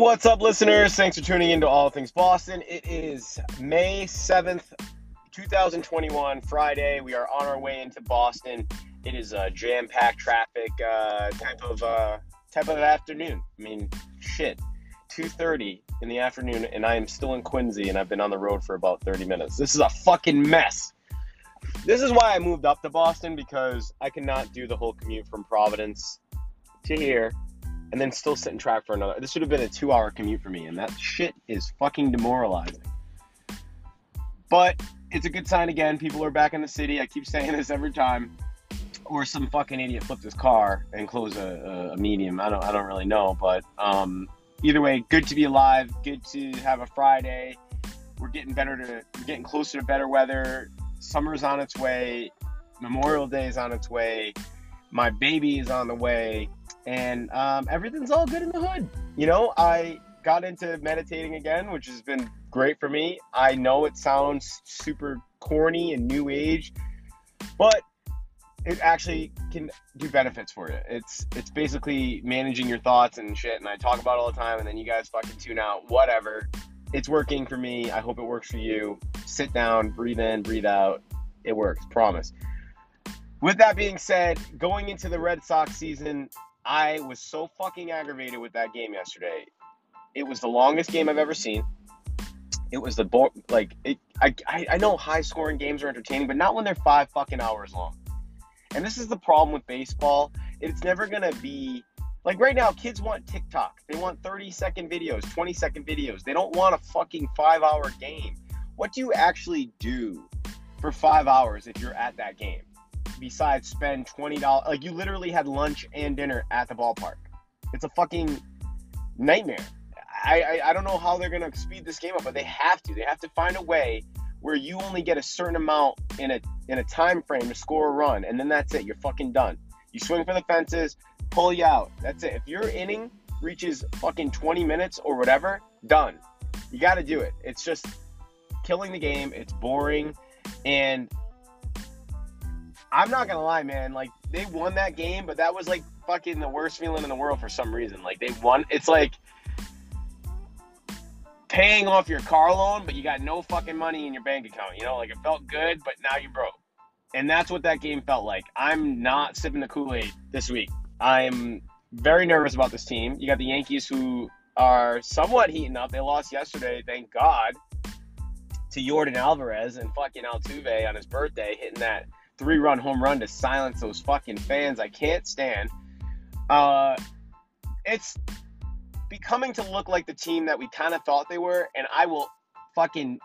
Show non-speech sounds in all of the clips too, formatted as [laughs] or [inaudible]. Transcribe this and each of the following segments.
What's up, listeners? Thanks for tuning in to All Things Boston. It is May 7th, 2021, Friday. We are on our way into Boston. It is a jam-packed traffic uh, type of uh, type of afternoon. I mean, shit, 2:30 in the afternoon, and I am still in Quincy, and I've been on the road for about 30 minutes. This is a fucking mess. This is why I moved up to Boston because I cannot do the whole commute from Providence to here and then still sit in traffic for another. This would have been a two hour commute for me, and that shit is fucking demoralizing. But it's a good sign again. People are back in the city. I keep saying this every time. Or some fucking idiot flipped his car and closed a, a medium. I don't I don't really know, but um, either way, good to be alive. Good to have a Friday. We're getting better to we're getting closer to better weather. Summer's on its way. Memorial Day is on its way. My baby is on the way and um, everything's all good in the hood. You know, I got into meditating again, which has been great for me. I know it sounds super corny and new age, but it actually can do benefits for you. It's it's basically managing your thoughts and shit, and I talk about all the time, and then you guys fucking tune out. Whatever. It's working for me. I hope it works for you. Sit down, breathe in, breathe out. It works, promise. With that being said, going into the Red Sox season, I was so fucking aggravated with that game yesterday. It was the longest game I've ever seen. It was the bo- like it. I, I I know high scoring games are entertaining, but not when they're five fucking hours long. And this is the problem with baseball. It's never gonna be like right now. Kids want TikTok. They want thirty second videos, twenty second videos. They don't want a fucking five hour game. What do you actually do for five hours if you're at that game? Besides spend twenty dollars. Like you literally had lunch and dinner at the ballpark. It's a fucking nightmare. I, I, I don't know how they're gonna speed this game up, but they have to. They have to find a way where you only get a certain amount in a in a time frame to score a run, and then that's it. You're fucking done. You swing for the fences, pull you out. That's it. If your inning reaches fucking 20 minutes or whatever, done. You got to do it. It's just killing the game. It's boring, and I'm not gonna lie, man. Like they won that game, but that was like fucking the worst feeling in the world for some reason. Like they won. It's like paying off your car loan, but you got no fucking money in your bank account. You know, like it felt good, but now you're broke. And that's what that game felt like. I'm not sipping the Kool Aid this week. I'm very nervous about this team. You got the Yankees who are somewhat heating up. They lost yesterday, thank God, to Yordan Alvarez and fucking Altuve on his birthday, hitting that three run home run to silence those fucking fans I can't stand. Uh, it's becoming to look like the team that we kind of thought they were, and I will fucking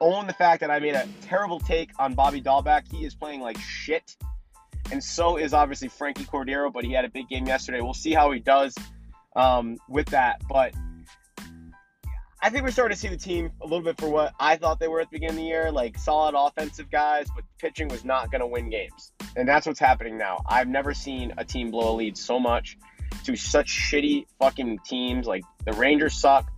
own the fact that I made a terrible take on Bobby Dalbec. He is playing like shit, and so is obviously Franchy Cordero, but he had a big game yesterday. We'll see how he does um, with that, but I think we're starting to see the team a little bit for what I thought they were at the beginning of the year, like solid offensive guys, but pitching was not going to win games. And that's what's happening now. I've never seen a team blow a lead so much to such shitty fucking teams. Like the Rangers suck.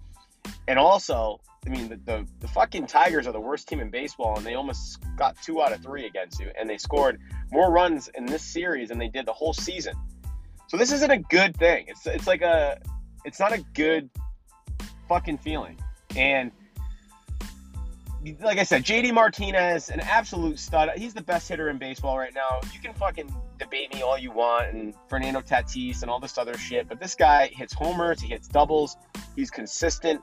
And also, I mean, the, the, the fucking Tigers are the worst team in baseball, and they almost got two out of three against you. And they scored more runs in this series than they did the whole season. So this isn't a good thing. It's, it's like a, it's not a good fucking feeling. And like I said, JD Martinez, an absolute stud. He's the best hitter in baseball right now. You can fucking debate me all you want and Fernando Tatis and all this other shit, but this guy hits homers, he hits doubles, he's consistent.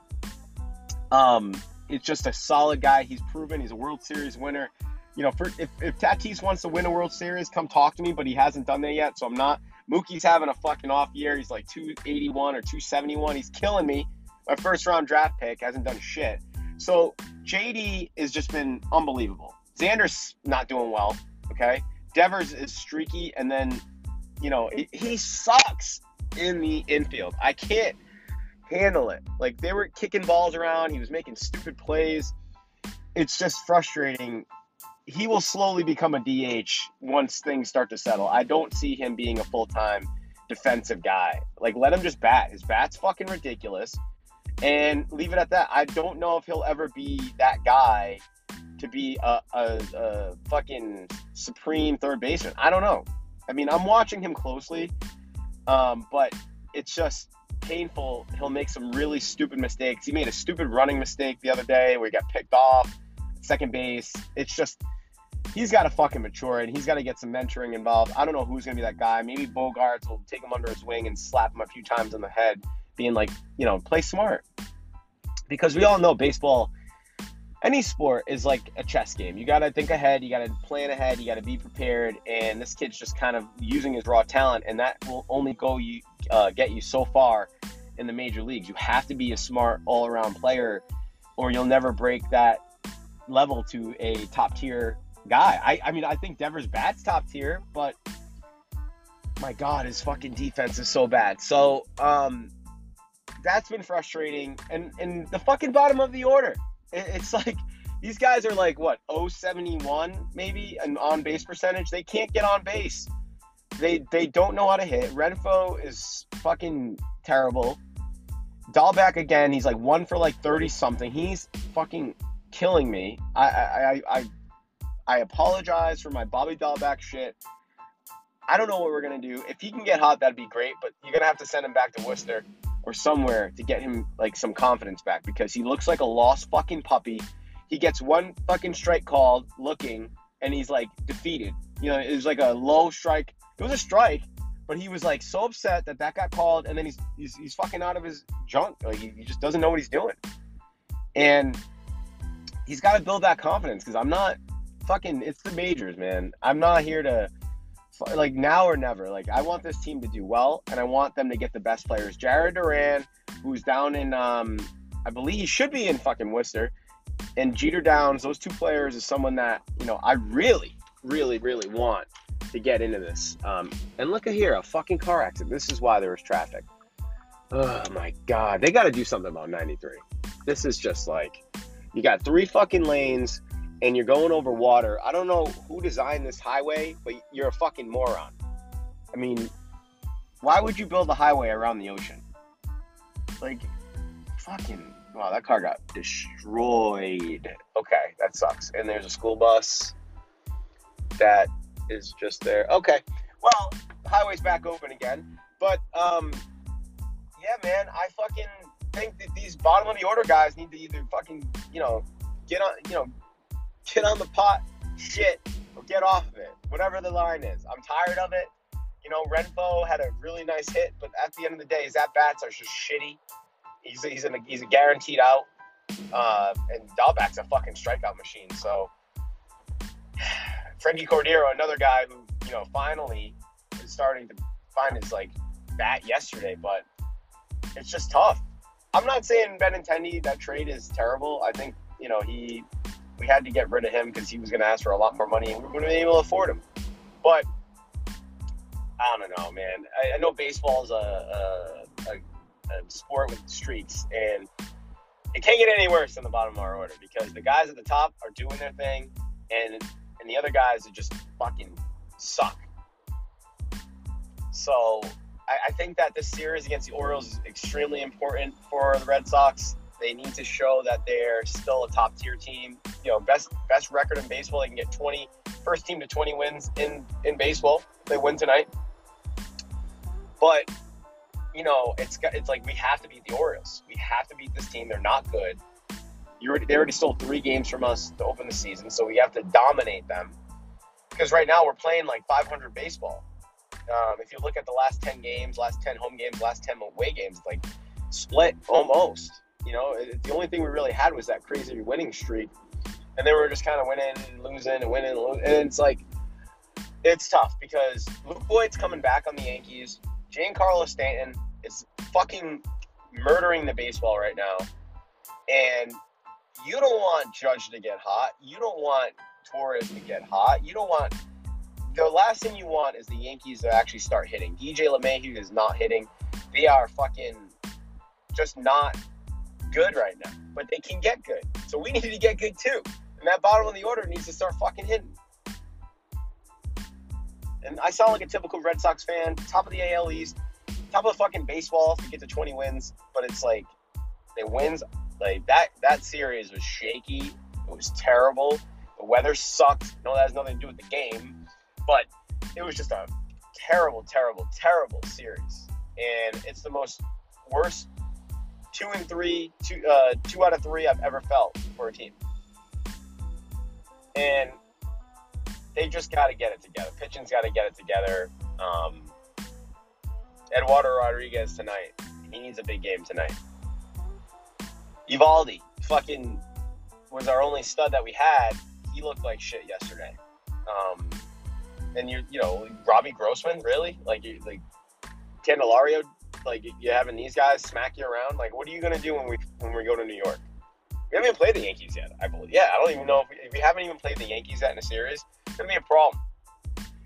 Um, it's just a solid guy. He's proven he's a World Series winner. You know, for, if, if Tatis wants to win a World Series, come talk to me, but he hasn't done that yet, so I'm not. Mookie's having a fucking off year. He's like 281 or 271. He's killing me my first round draft pick hasn't done shit. So JD has just been unbelievable. Xander's not doing well. Okay, Devers is streaky, and then you know he sucks in the infield. I can't handle it. Like they were kicking balls around, he was making stupid plays. It's just frustrating. He will slowly become a DH once things start to settle. I don't see him being a full time defensive guy. Like let him just bat. His bat's fucking ridiculous and leave it at that. I don't know if he'll ever be that guy to be a, a, a fucking supreme third baseman. I don't know. I mean, I'm watching him closely, um, but it's just painful. He'll make some really stupid mistakes. He made a stupid running mistake the other day where he got picked off second base. It's just he's got to fucking mature and he's got to get some mentoring involved. I don't know who's going to be that guy. Maybe Bogaerts will take him under his wing and slap him a few times on the head, being like, you know, play smart. Because we all know baseball, any sport is like a chess game. You got to think ahead, you got to plan ahead, you got to be prepared. And this kid's just kind of using his raw talent, and that will only go you uh, get you so far in the major leagues. You have to be a smart all around player, or you'll never break that level to a top tier guy. I, I mean, I think Devers bat's top tier, but my God, his fucking defense is so bad. So, um, that's been frustrating. And and the fucking bottom of the order, it, it's like these guys are like what 071 maybe an on base percentage. They can't get on base. They they don't know how to hit. Renfroe is fucking terrible. Dalbec again, he's like one for like 30 something. He's fucking killing me. I I I I apologize for my Bobby Dalbec shit. I don't know what we're gonna do. If he can get hot, that'd be great. But you're gonna have to send him back to Worcester or somewhere to get him like some confidence back because he looks like a lost fucking puppy. He gets one fucking strike called looking, and he's like defeated. You know, it was like a low strike. It was a strike, but he was like so upset that that got called, and then he's he's, he's fucking out of his junk. Like he, he just doesn't know what he's doing, and he's got to build that confidence because I'm not fucking it's the majors, man. I'm not here to like now or never. Like I want this team to do well, and I want them to get the best players. Jarren Duran, who's down in, um, I believe he should be in fucking Worcester, and Jeter Downs. Those two players is someone that you know I really, really, really want to get into this. Um, and look at here, a fucking car accident. This is why there was traffic. Oh my god, they got to do something about 93. This is just like you got three fucking lanes and you're going over water. I don't know who designed this highway, but you're a fucking moron. I mean, why would you build a highway around the ocean? Like, fucking, wow, that car got destroyed. Okay, that sucks. And there's a school bus that is just there. Okay, well, highway's back open again. But, um, yeah, man, I fucking think that these bottom of the order guys need to either fucking, you know, get on, you know, get on the pot, shit, or get off of it. Whatever the line is. I'm tired of it. You know, Renfroe had a really nice hit, but at the end of the day, his at bats are just shitty. He's a, he's, a, he's a guaranteed out. Uh, and Dalbec's a fucking strikeout machine. So, [sighs] Franchy Cordero, another guy who, you know, finally is starting to find his, like, bat yesterday, but it's just tough. I'm not saying Benintendi, that trade is terrible. I think, you know, he we had to get rid of him because he was going to ask for a lot more money and we wouldn't be able to afford him. But I don't know, man. I, I know baseball is a, a, a, a, sport with streaks, and it can't get any worse than the bottom of our order because the guys at the top are doing their thing, and and the other guys are just fucking suck. So I, I think that this series against the Orioles is extremely important for the Red Sox. They need to show that they're still a top tier team. You know, best best record in baseball. They can get 20 first team to 20 wins in in baseball. They win tonight. But you know, it's it's like we have to beat the Orioles. We have to beat this team. They're not good. You already, they already stole three games from us to open the season, so we have to dominate them. Because right now we're playing like 500 baseball. Um, if you look at the last 10 games, last 10 home games, last 10 away games, like split almost. You know, it, the only thing we really had was that crazy winning streak, and then we were just kind of winning and losing and winning and losing. And it's like, it's tough because Luke Voit's coming back on the Yankees. Giancarlo Stanton is fucking murdering the baseball right now, and you don't want Judge to get hot. You don't want Torres to get hot. You don't want the last thing you want is the Yankees to actually start hitting. DJ LeMahieu is not hitting. They are fucking just not good right now, but they can get good. So we need to get good too. And that bottom of the order needs to start fucking hitting. And I sound like a typical Red Sox fan, top of the AL East, top of the fucking baseball if we get to 20 wins. But it's like, the wins, like that, that series was shaky. It was terrible. The weather sucked. No, that has nothing to do with the game, but it was just a terrible, terrible, terrible series. And it's the most worst two and three, two uh, two out of three I've ever felt for a team, and they just got to get it together. Pitching's got to get it together. Um, Eduardo Rodriguez tonight, he needs a big game tonight. Eovaldi fucking was our only stud that we had. He looked like shit yesterday. Um, and you, you know, Robbie Grossman, really? Like, like Candelario, like you having these guys smack you around. Like, what are you gonna do when we when we go to New York? We haven't even played the Yankees yet, I believe. Yeah, I don't even know if we, if we haven't even played the Yankees yet in a series. It's gonna be a problem.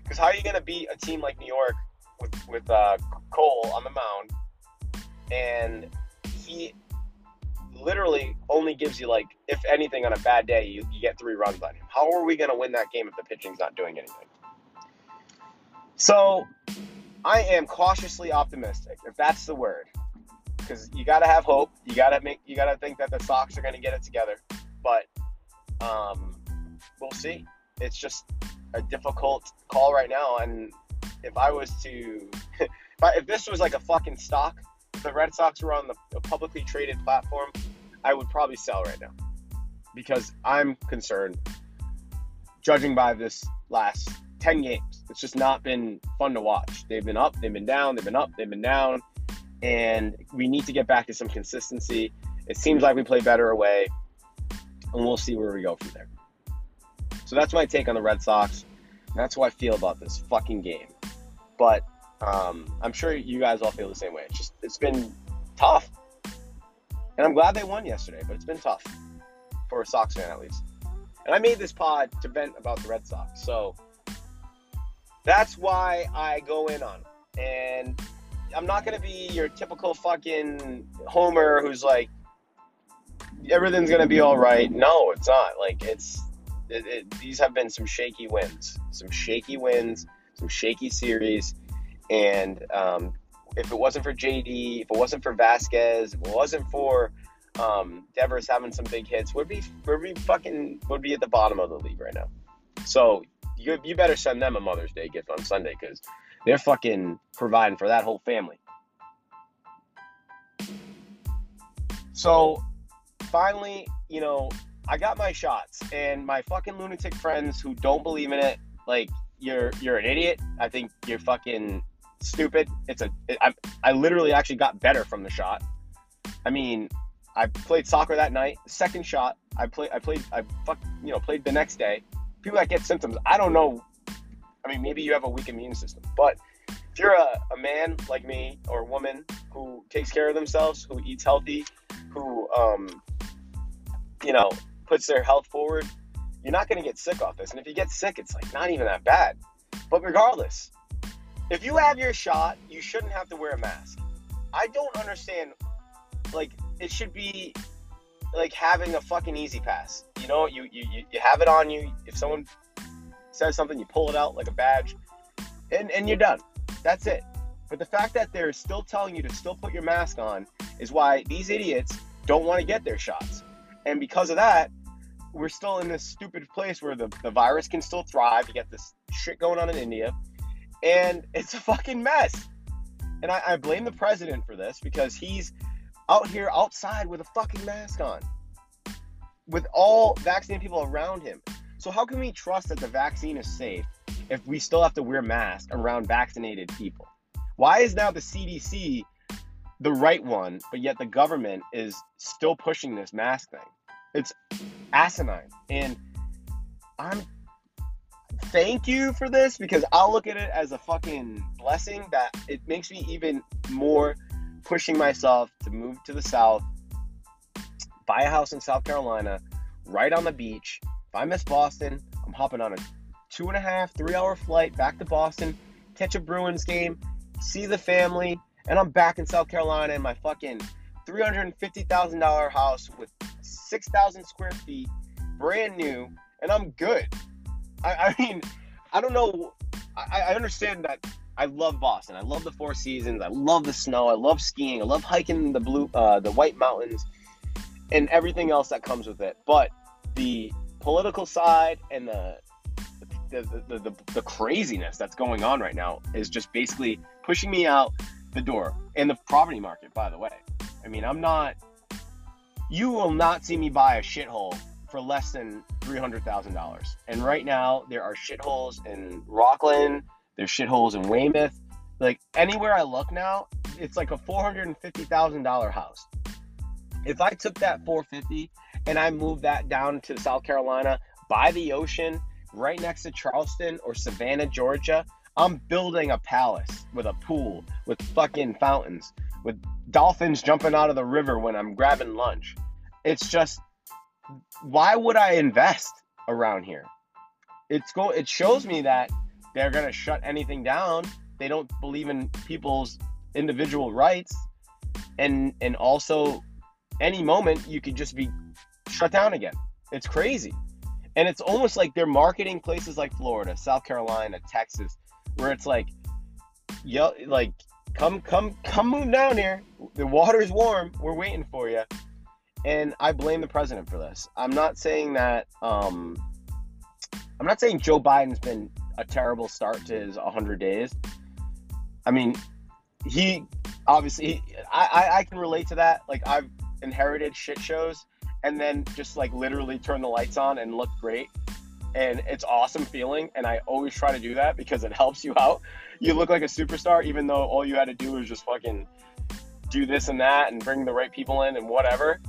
Because how are you gonna beat a team like New York with with uh, Cole on the mound, and he literally only gives you like, if anything, on a bad day, you, you get three runs on him. How are we gonna win that game if the pitching's not doing anything? So I am cautiously optimistic, if that's the word, because you got to have hope. You got to make. You got to think that the Sox are going to get it together. But um, we'll see. It's just a difficult call right now. And if I was to, [laughs] if, I, if this was like a fucking stock, if the Red Sox were on the publicly traded platform, I would probably sell right now because I'm concerned. Judging by this last 10 games. It's just not been fun to watch. They've been up, they've been down, they've been up, they've been down. And we need to get back to some consistency. It seems like we play better away, and we'll see where we go from there. So that's my take on the Red Sox. That's how I feel about this fucking game. But um, I'm sure you guys all feel the same way. It's just it's been tough, and I'm glad they won yesterday. But it's been tough for a Sox fan at least. And I made this pod to vent about the Red Sox. So that's why I go in on them. And I'm not going to be your typical fucking homer who's like, everything's going to be all right. No, it's not. Like, it's, it, it, these have been some shaky wins, some shaky wins, some shaky series. And um, if it wasn't for JD, if it wasn't for Vazquez, if it wasn't for um, Devers having some big hits, would be would be fucking would be at the bottom of the league right now. So you, you better send them a Mother's Day gift on Sunday because they're fucking providing for that whole family. So finally, you know, I got my shots, and my fucking lunatic friends who don't believe in it, like you're you're an idiot. I think you're fucking stupid. It's a it, I I literally actually got better from the shot. I mean, I played soccer that night. Second shot, I played I played I fuck you know played the next day people that get symptoms, I don't know. I mean, maybe you have a weak immune system, but if you're a, a man like me or a woman who takes care of themselves, who eats healthy, who, um, you know, puts their health forward, you're not going to get sick off this. And if you get sick, it's like not even that bad. But regardless, if you have your shot, you shouldn't have to wear a mask. I don't understand. Like, it should be like having a fucking E-ZPass. You know, you, you you have it on you. If someone says something, you pull it out like a badge, and and you're done. That's it. But the fact that they're still telling you to still put your mask on is why these idiots don't want to get their shots. And because of that, we're still in this stupid place where the, the virus can still thrive. You get this shit going on in India, and it's a fucking mess. And I, I blame the president for this because he's out here outside with a fucking mask on with all vaccinated people around him. So how can we trust that the vaccine is safe if we still have to wear masks around vaccinated people? Why is now the CDC the right one, but yet the government is still pushing this mask thing? It's asinine. And I'm thank you for this because I'll look at it as a fucking blessing that it makes me even more pushing myself to move to the South, buy a house in South Carolina, right on the beach. If I miss Boston, I'm hopping on a two and a half, three hour flight back to Boston, catch a Bruins game, see the family, and I'm back in South Carolina in my fucking $350,000 house with 6,000 square feet, brand new, and I'm good. I, I mean, I don't know. I, I understand that I love Boston. I love the Four Seasons. I love the snow. I love skiing. I love hiking the blue, uh, the White Mountains, and everything else that comes with it. But the political side and the the, the, the, the craziness that's going on right now is just basically pushing me out the door in the property market, by the way. I mean, I'm not, you will not see me buy a shithole for less than $300,000. And right now, there are shitholes in Rockland, there's shitholes in Weymouth. Like anywhere I look now, it's like a $450,000 house. If I took that 450 and I moved that down to South Carolina by the ocean, right next to Charleston or Savannah, Georgia, I'm building a palace with a pool, with fucking fountains, with dolphins jumping out of the river when I'm grabbing lunch. It's just why would I invest around here? It's go it shows me that they're going to shut anything down. They don't believe in people's individual rights and and also any moment you could just be shut down again. It's crazy. And it's almost like they're marketing places like Florida, South Carolina, Texas, where it's like, yo, like, come, come, come move down here. The water's warm. We're waiting for you. And I blame the president for this. I'm not saying that, um, I'm not saying Joe Biden's been a terrible start to his 100 days. I mean, he obviously, I, I, I can relate to that. Like, I've inherited shit shows and then just like literally turn the lights on and look great and it's awesome feeling and i always try to do that because it helps you out you look like a superstar even though all you had to do was just fucking do this and that and bring the right people in and whatever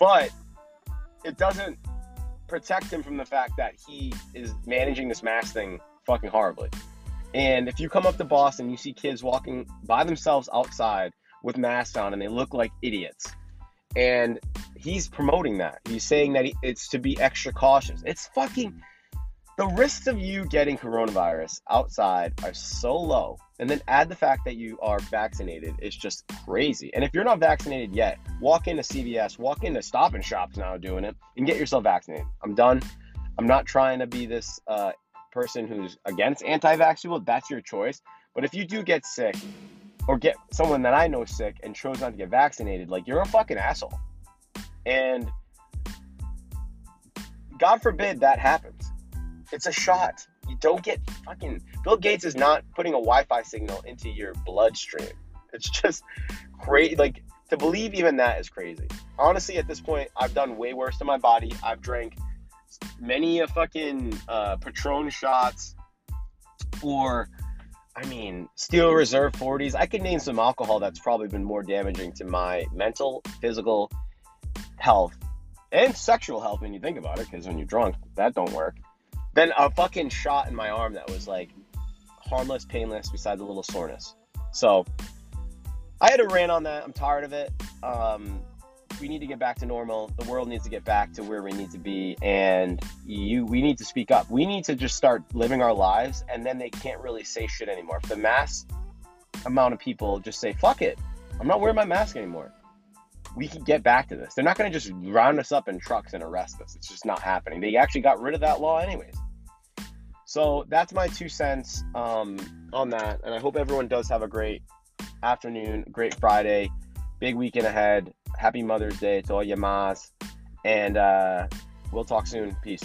but it doesn't protect him from the fact that he is managing this mask thing fucking horribly and if you come up to boston you see kids walking by themselves outside with masks on and they look like idiots and he's promoting that. He's saying that it's to be extra cautious. It's fucking the risks of you getting coronavirus outside are so low. And then add the fact that you are vaccinated, it's just crazy. And if you're not vaccinated yet, walk into CVS, walk into Stop and Shops now doing it, and get yourself vaccinated. I'm done. I'm not trying to be this uh, person who's against anti-vax people. That's your choice. But if you do get sick, or get someone that I know sick and chose not to get vaccinated, like you're a fucking asshole. And God forbid that happens. It's a shot. You don't get fucking Bill Gates is not putting a Wi-Fi signal into your bloodstream. It's just crazy. Like to believe even that is crazy. Honestly, at this point, I've done way worse to my body. I've drank many a fucking uh, Patron shots or I mean, Steel Reserve 40s. I could name some alcohol that's probably been more damaging to my mental, physical health, and sexual health when you think about it, because when you're drunk, that don't work. Then a fucking shot in my arm that was like harmless, painless, besides a little soreness. So I had a rant on that. I'm tired of it. Um, we need to get back to normal. The world needs to get back to where we need to be, and you we need to speak up. We need to just start living our lives, and then they can't really say shit anymore. If the mass amount of people just say "fuck it," I'm not wearing my mask anymore. We can get back to this. They're not going to just round us up in trucks and arrest us. It's just not happening. They actually got rid of that law, anyways. So that's my two cents um, on that, and I hope everyone does have a great afternoon, great Friday, big weekend ahead happy Mother's Day to all your mas. And uh, we'll talk soon. Peace.